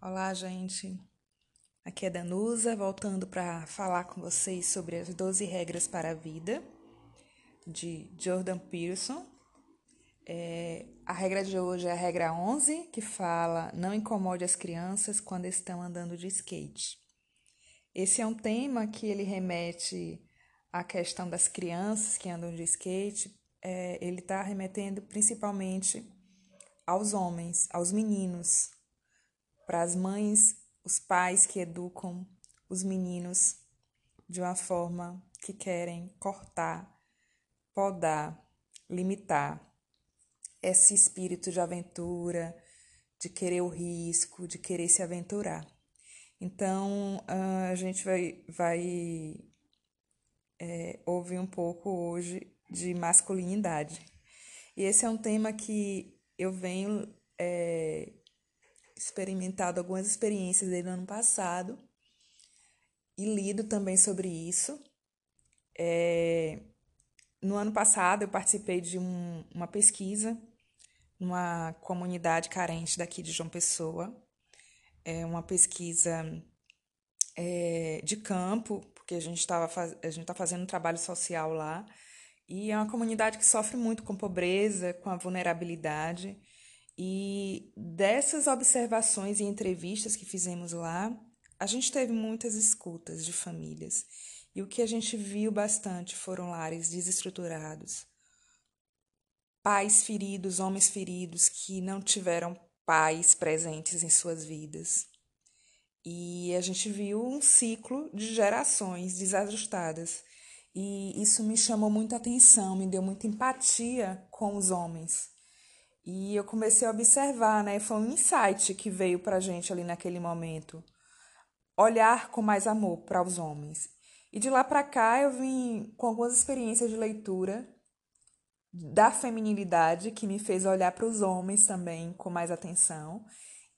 Olá, gente. Aqui é Danusa, voltando para falar com vocês sobre as 12 regras para a vida, de Jordan Peterson. É, a regra de hoje é a regra 11, que fala: não incomode as crianças quando estão andando de skate. Esse é um tema que ele remete à questão das crianças que andam de skate. É, ele está remetendo principalmente aos homens, aos meninos, para as mães, os pais que educam os meninos de uma forma que querem cortar, podar, limitar esse espírito de aventura, de querer o risco, de querer se aventurar. Então, a gente vai, vai é, ouvir um pouco hoje de masculinidade. E esse é um tema que eu venho é, experimentado algumas experiências desde o ano passado e lido também sobre isso. É, no ano passado, eu participei de um, uma pesquisa numa comunidade carente daqui de João Pessoa. É uma pesquisa é, de campo, porque a gente estava a gente está fazendo um trabalho social lá. E é uma comunidade que sofre muito com pobreza, com a vulnerabilidade. E dessas observações e entrevistas que fizemos lá, a gente teve muitas escutas de famílias. E o que a gente viu bastante foram lares desestruturados, pais feridos, homens feridos que não tiveram pais presentes em suas vidas. E a gente viu um ciclo de gerações desajustadas. E isso me chamou muita atenção, me deu muita empatia com os homens e eu comecei a observar, né? Foi um insight que veio para a gente ali naquele momento. Olhar com mais amor para os homens. E de lá para cá eu vim com algumas experiências de leitura da feminilidade que me fez olhar para os homens também com mais atenção.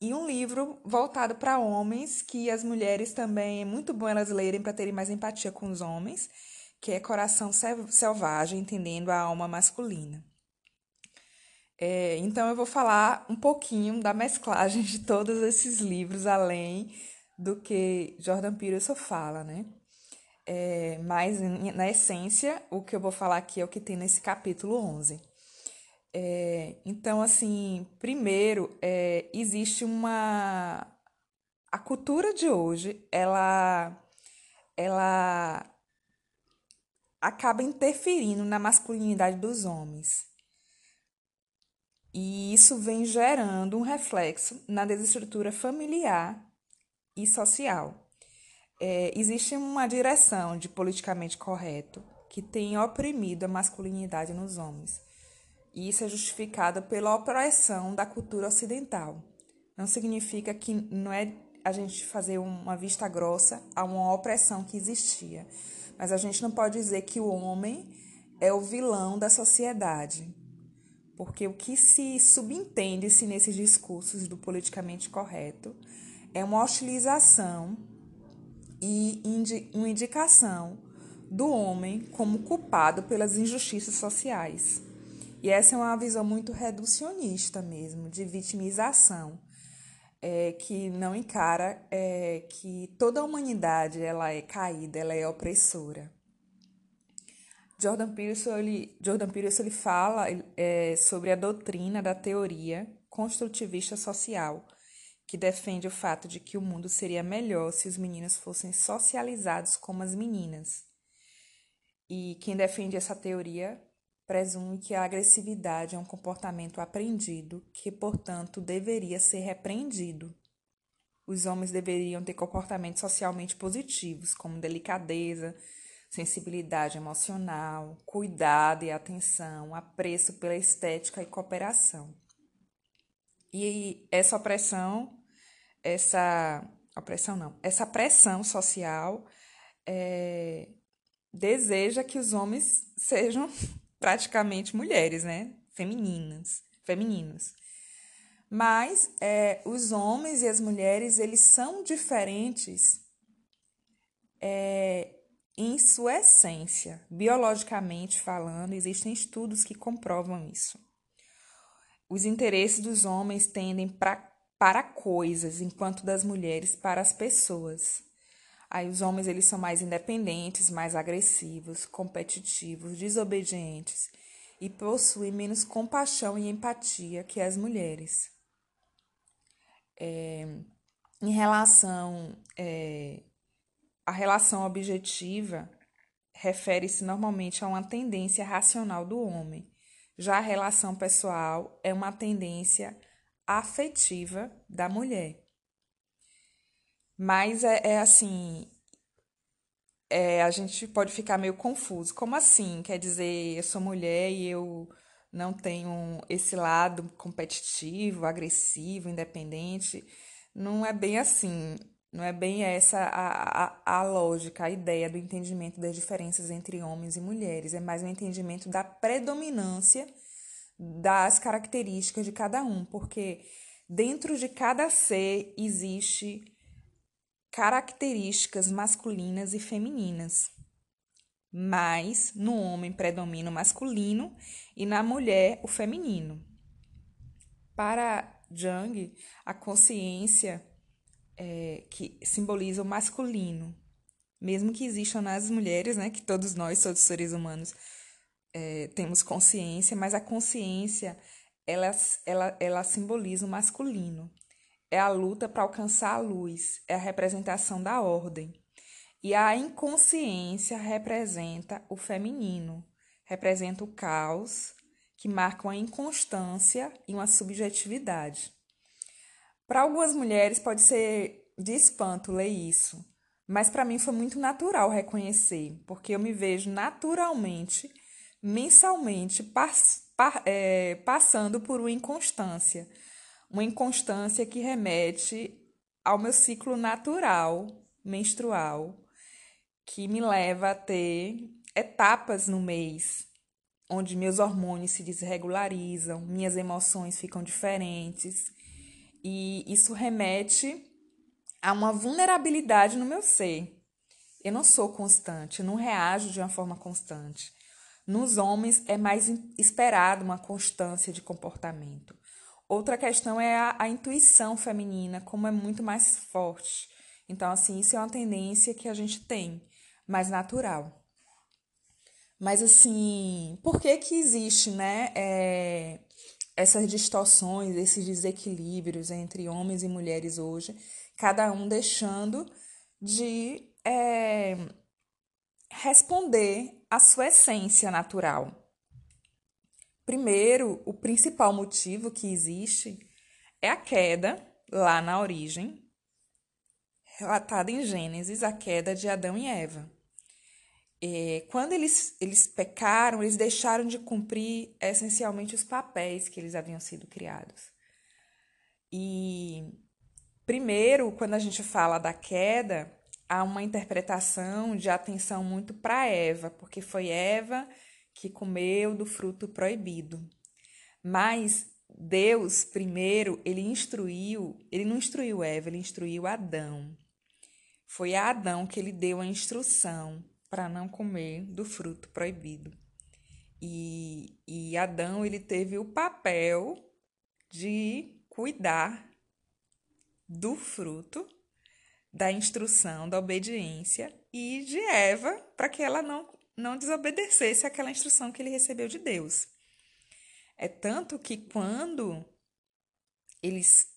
E um livro voltado para homens que as mulheres também é muito bom elas lerem para terem mais empatia com os homens, que é Coração Selvagem, entendendo a alma masculina. É, então eu vou falar um pouquinho da mesclagem de todos esses livros, além do que Jordan Peterson fala, né? É, mas, na essência, o que eu vou falar aqui é o que tem nesse capítulo 11. É, então, assim, primeiro, é, existe uma... A cultura de hoje, ela, ela acaba interferindo na masculinidade dos homens. E isso vem gerando um reflexo na desestrutura familiar e social. É, existe uma direção de politicamente correto que tem oprimido a masculinidade nos homens. E isso é justificado pela opressão da cultura ocidental. Não significa que não é a gente fazer uma vista grossa a uma opressão que existia. Mas a gente não pode dizer que o homem é o vilão da sociedade, porque o que se subentende-se nesses discursos do politicamente correto é uma hostilização e uma indicação do homem como culpado pelas injustiças sociais. E essa é uma visão muito reducionista mesmo, de vitimização, é, que não encara é, que toda a humanidade ela é caída, ela é opressora. Jordan Peterson ele, Jordan Peterson, ele fala é, sobre a doutrina da teoria construtivista social, que defende o fato de que o mundo seria melhor se os meninos fossem socializados como as meninas. E quem defende essa teoria presume que a agressividade é um comportamento aprendido que, portanto, deveria ser repreendido. Os homens deveriam ter comportamentos socialmente positivos, como delicadeza, sensibilidade emocional, cuidado e atenção, apreço pela estética e cooperação. E essa opressão, essa opressão não, essa pressão social é, deseja que os homens sejam praticamente mulheres, né? Femininas, femininos. Mas é, os homens e as mulheres, eles são diferentes é, em sua essência, biologicamente falando, existem estudos que comprovam isso. Os interesses dos homens tendem para para coisas, enquanto das mulheres para as pessoas. Aí os homens eles são mais independentes, mais agressivos, competitivos, desobedientes e possuem menos compaixão e empatia que as mulheres. É, em relação é, a relação objetiva refere-se normalmente a uma tendência racional do homem. Já a relação pessoal é uma tendência afetiva da mulher. Mas é, é assim, é, a gente pode ficar meio confuso. Como assim? Quer dizer, eu sou mulher e eu não tenho esse lado competitivo, agressivo, independente. Não é bem assim. Não é bem essa a, a, a lógica, a ideia do entendimento das diferenças entre homens e mulheres. É mais um entendimento da predominância das características de cada um, porque dentro de cada ser existe características masculinas e femininas. Mas no homem predomina o masculino e na mulher o feminino. Para Jung, a consciência é, que simboliza o masculino, mesmo que existam nas mulheres, né, que todos nós, todos os seres humanos, é, temos consciência, mas a consciência ela, ela, ela simboliza o masculino. É a luta para alcançar a luz, é a representação da ordem. E a inconsciência representa o feminino, representa o caos, que marca uma inconstância e uma subjetividade. Para algumas mulheres pode ser de espanto ler isso, mas para mim foi muito natural reconhecer, porque eu me vejo naturalmente mensalmente pass é, passando por uma inconstância. Uma inconstância que remete ao meu ciclo natural menstrual, que me leva a ter etapas no mês, onde meus hormônios se desregularizam, minhas emoções ficam diferentes, e isso remete a uma vulnerabilidade no meu ser. Eu não sou constante, não reajo de uma forma constante. Nos homens é mais esperado uma constância de comportamento. Outra questão é a, a intuição feminina, como é muito mais forte. Então, assim, isso é uma tendência que a gente tem, mais natural. Mas, assim, por que que existe, né, é, essas distorções, esses desequilíbrios entre homens e mulheres hoje, cada um deixando de é, responder à sua essência natural. Primeiro, o principal motivo que existe é a queda lá na origem, relatada em Gênesis, a queda de Adão e Eva. E quando eles, eles pecaram, eles deixaram de cumprir essencialmente os papéis que eles haviam sido criados. E primeiro, quando a gente fala da queda, há uma interpretação de atenção muito para Eva, porque foi Eva que comeu do fruto proibido. Mas Deus, primeiro, ele instruiu, ele não instruiu Eva, ele instruiu Adão. Foi a Adão que ele deu a instrução para não comer do fruto proibido. E, e Adão, ele teve o papel de cuidar do fruto da instrução, da obediência e de Eva para que ela não, não desobedecesse aquela instrução que ele recebeu de Deus. É tanto que quando eles,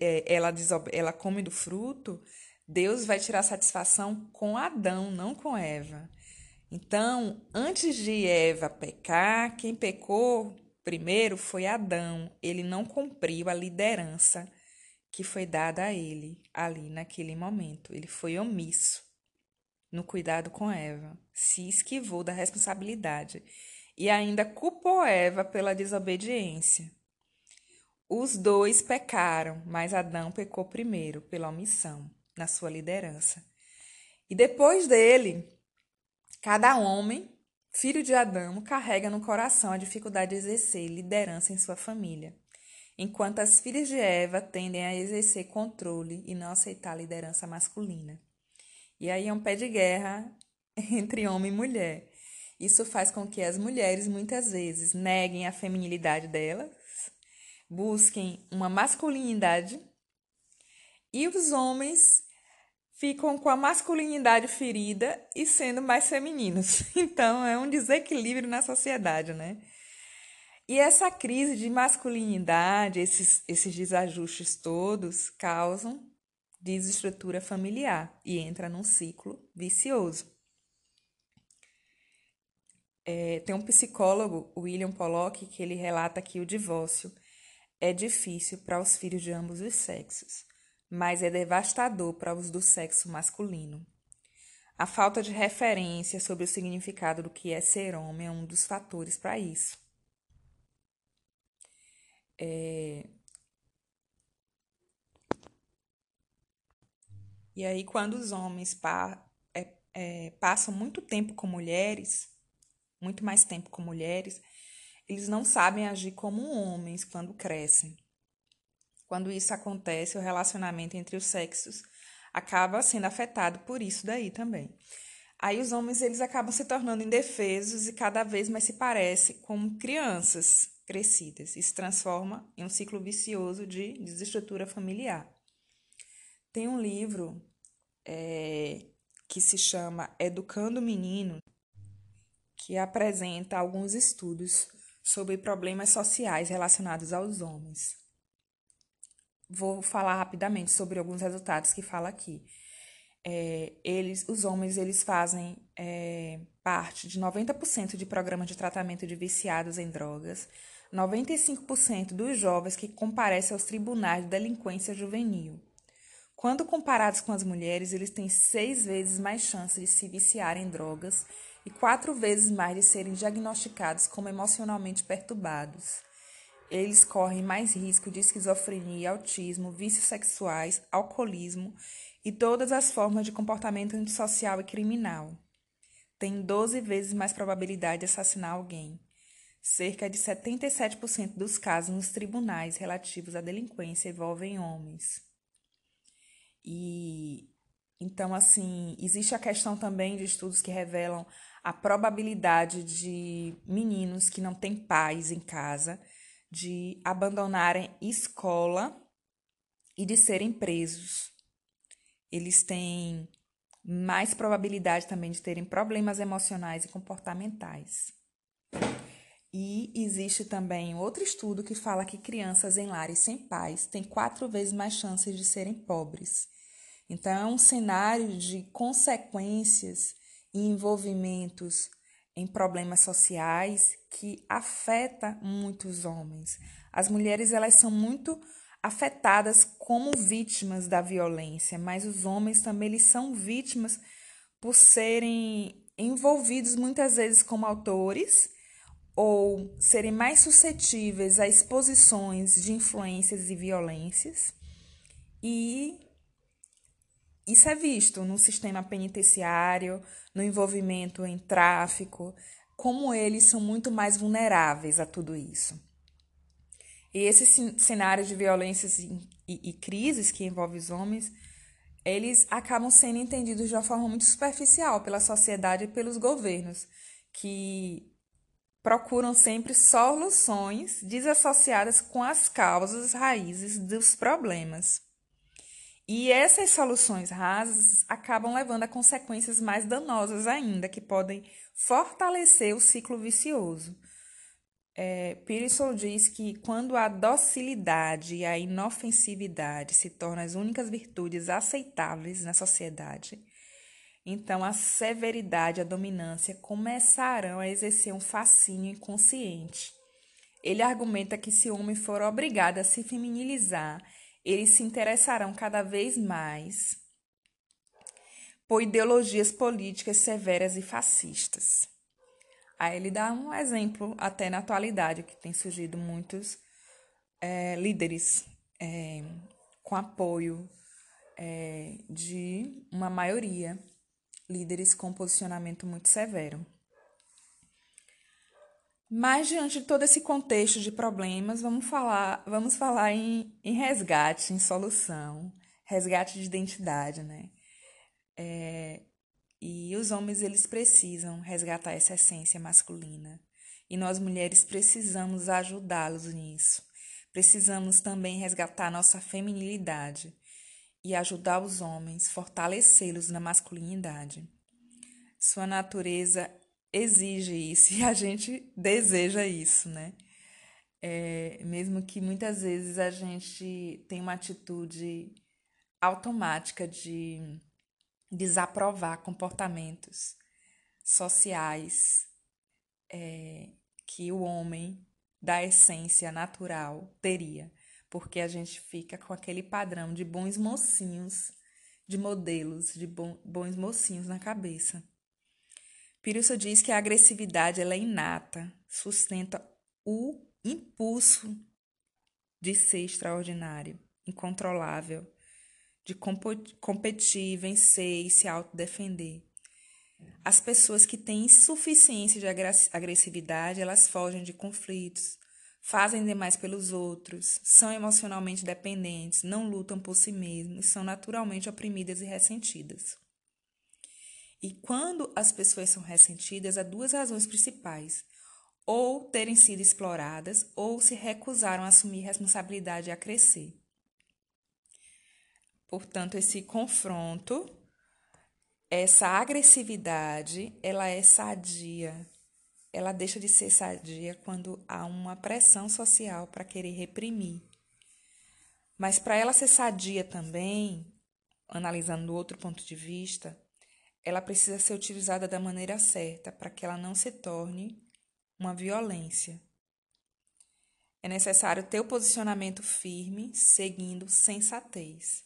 é, ela, ela come do fruto, Deus vai tirar satisfação com Adão, não com Eva. Então, antes de Eva pecar, quem pecou primeiro foi Adão. Ele não cumpriu a liderança que foi dada a ele ali naquele momento. Ele foi omisso no cuidado com Eva, se esquivou da responsabilidade e ainda culpou Eva pela desobediência. Os dois pecaram, mas Adão pecou primeiro pela omissão na sua liderança. E depois dele, cada homem, filho de Adão, carrega no coração a dificuldade de exercer liderança em sua família enquanto as filhas de Eva tendem a exercer controle e não aceitar a liderança masculina. E aí é um pé de guerra entre homem e mulher. Isso faz com que as mulheres muitas vezes neguem a feminilidade delas, busquem uma masculinidade e os homens ficam com a masculinidade ferida e sendo mais femininos. Então é um desequilíbrio na sociedade, né? E essa crise de masculinidade, esses, esses desajustes todos, causam desestrutura familiar e entra num ciclo vicioso. É, tem um psicólogo, William Pollock, que ele relata que o divórcio é difícil para os filhos de ambos os sexos, mas é devastador para os do sexo masculino. A falta de referência sobre o significado do que é ser homem é um dos fatores para isso. É... E aí, quando os homens pa é, é, passam muito tempo com mulheres, muito mais tempo com mulheres, eles não sabem agir como homens quando crescem. Quando isso acontece, o relacionamento entre os sexos acaba sendo afetado por isso daí também. Aí os homens eles acabam se tornando indefesos e cada vez mais se parecem com crianças crescidas. Isso transforma em um ciclo vicioso de desestrutura familiar. Tem um livro é, que se chama Educando o Menino, que apresenta alguns estudos sobre problemas sociais relacionados aos homens. Vou falar rapidamente sobre alguns resultados que fala aqui. É, eles, os homens, eles fazem é, parte de 90% de programas de tratamento de viciados em drogas, 95% dos jovens que comparecem aos tribunais de delinquência juvenil. Quando comparados com as mulheres, eles têm seis vezes mais chance de se viciar em drogas e quatro vezes mais de serem diagnosticados como emocionalmente perturbados. Eles correm mais risco de esquizofrenia, autismo, vícios sexuais, alcoolismo e todas as formas de comportamento antissocial e criminal. Têm 12 vezes mais probabilidade de assassinar alguém. Cerca de 77% dos casos nos tribunais relativos à delinquência envolvem homens. E então, assim, existe a questão também de estudos que revelam a probabilidade de meninos que não têm pais em casa de abandonarem escola e de serem presos. Eles têm mais probabilidade também de terem problemas emocionais e comportamentais. E existe também outro estudo que fala que crianças em lares sem pais têm quatro vezes mais chances de serem pobres. Então, é um cenário de consequências e envolvimentos em problemas sociais que afeta muitos homens. As mulheres elas são muito afetadas como vítimas da violência, mas os homens também eles são vítimas por serem envolvidos muitas vezes como autores ou serem mais suscetíveis a exposições de influências e violências e isso é visto no sistema penitenciário, no envolvimento em tráfico, como eles são muito mais vulneráveis a tudo isso. E esse cenário de violências e, e, e crises que envolvem os homens, eles acabam sendo entendidos de uma forma muito superficial pela sociedade e pelos governos, que procuram sempre soluções desassociadas com as causas raízes dos problemas. E essas soluções rasas acabam levando a consequências mais danosas ainda, que podem fortalecer o ciclo vicioso. É, Pearson diz que quando a docilidade e a inofensividade se tornam as únicas virtudes aceitáveis na sociedade, então a severidade e a dominância começarão a exercer um fascínio inconsciente. Ele argumenta que se o homem for obrigado a se feminilizar eles se interessarão cada vez mais por ideologias políticas severas e fascistas. Aí ele dá um exemplo, até na atualidade, que tem surgido muitos é, líderes é, com apoio é, de uma maioria, líderes com posicionamento muito severo. Mas diante de todo esse contexto de problemas, vamos falar, vamos falar em, em resgate, em solução, resgate de identidade, né? É, e os homens eles precisam resgatar essa essência masculina. E nós mulheres precisamos ajudá-los nisso. Precisamos também resgatar nossa feminilidade. e ajudar os homens, fortalecê-los na masculinidade. Sua natureza exige isso e a gente deseja isso, né? É, mesmo que muitas vezes a gente tem uma atitude automática de desaprovar comportamentos sociais é, que o homem da essência natural teria, porque a gente fica com aquele padrão de bons mocinhos, de modelos de bons mocinhos na cabeça. Pirusso diz que a agressividade ela é inata, sustenta o impulso de ser extraordinário, incontrolável, de competir, vencer e se autodefender. As pessoas que têm insuficiência de agressividade, elas fogem de conflitos, fazem demais pelos outros, são emocionalmente dependentes, não lutam por si mesmos, são naturalmente oprimidas e ressentidas. E quando as pessoas são ressentidas, há duas razões principais: ou terem sido exploradas, ou se recusaram a assumir responsabilidade e a crescer. Portanto, esse confronto, essa agressividade, ela é sadia. Ela deixa de ser sadia quando há uma pressão social para querer reprimir. Mas para ela ser sadia também, analisando do outro ponto de vista, ela precisa ser utilizada da maneira certa para que ela não se torne uma violência. É necessário ter o posicionamento firme, seguindo sensatez.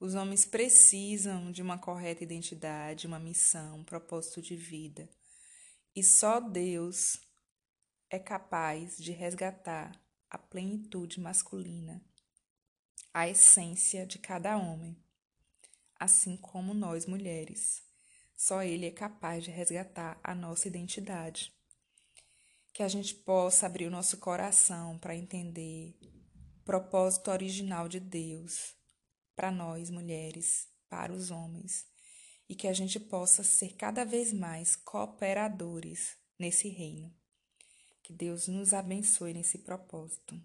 Os homens precisam de uma correta identidade, uma missão, um propósito de vida. E só Deus é capaz de resgatar a plenitude masculina, a essência de cada homem assim como nós mulheres. Só Ele é capaz de resgatar a nossa identidade. Que a gente possa abrir o nosso coração para entender o propósito original de Deus para nós mulheres, para os homens, e que a gente possa ser cada vez mais cooperadores nesse reino. Que Deus nos abençoe nesse propósito.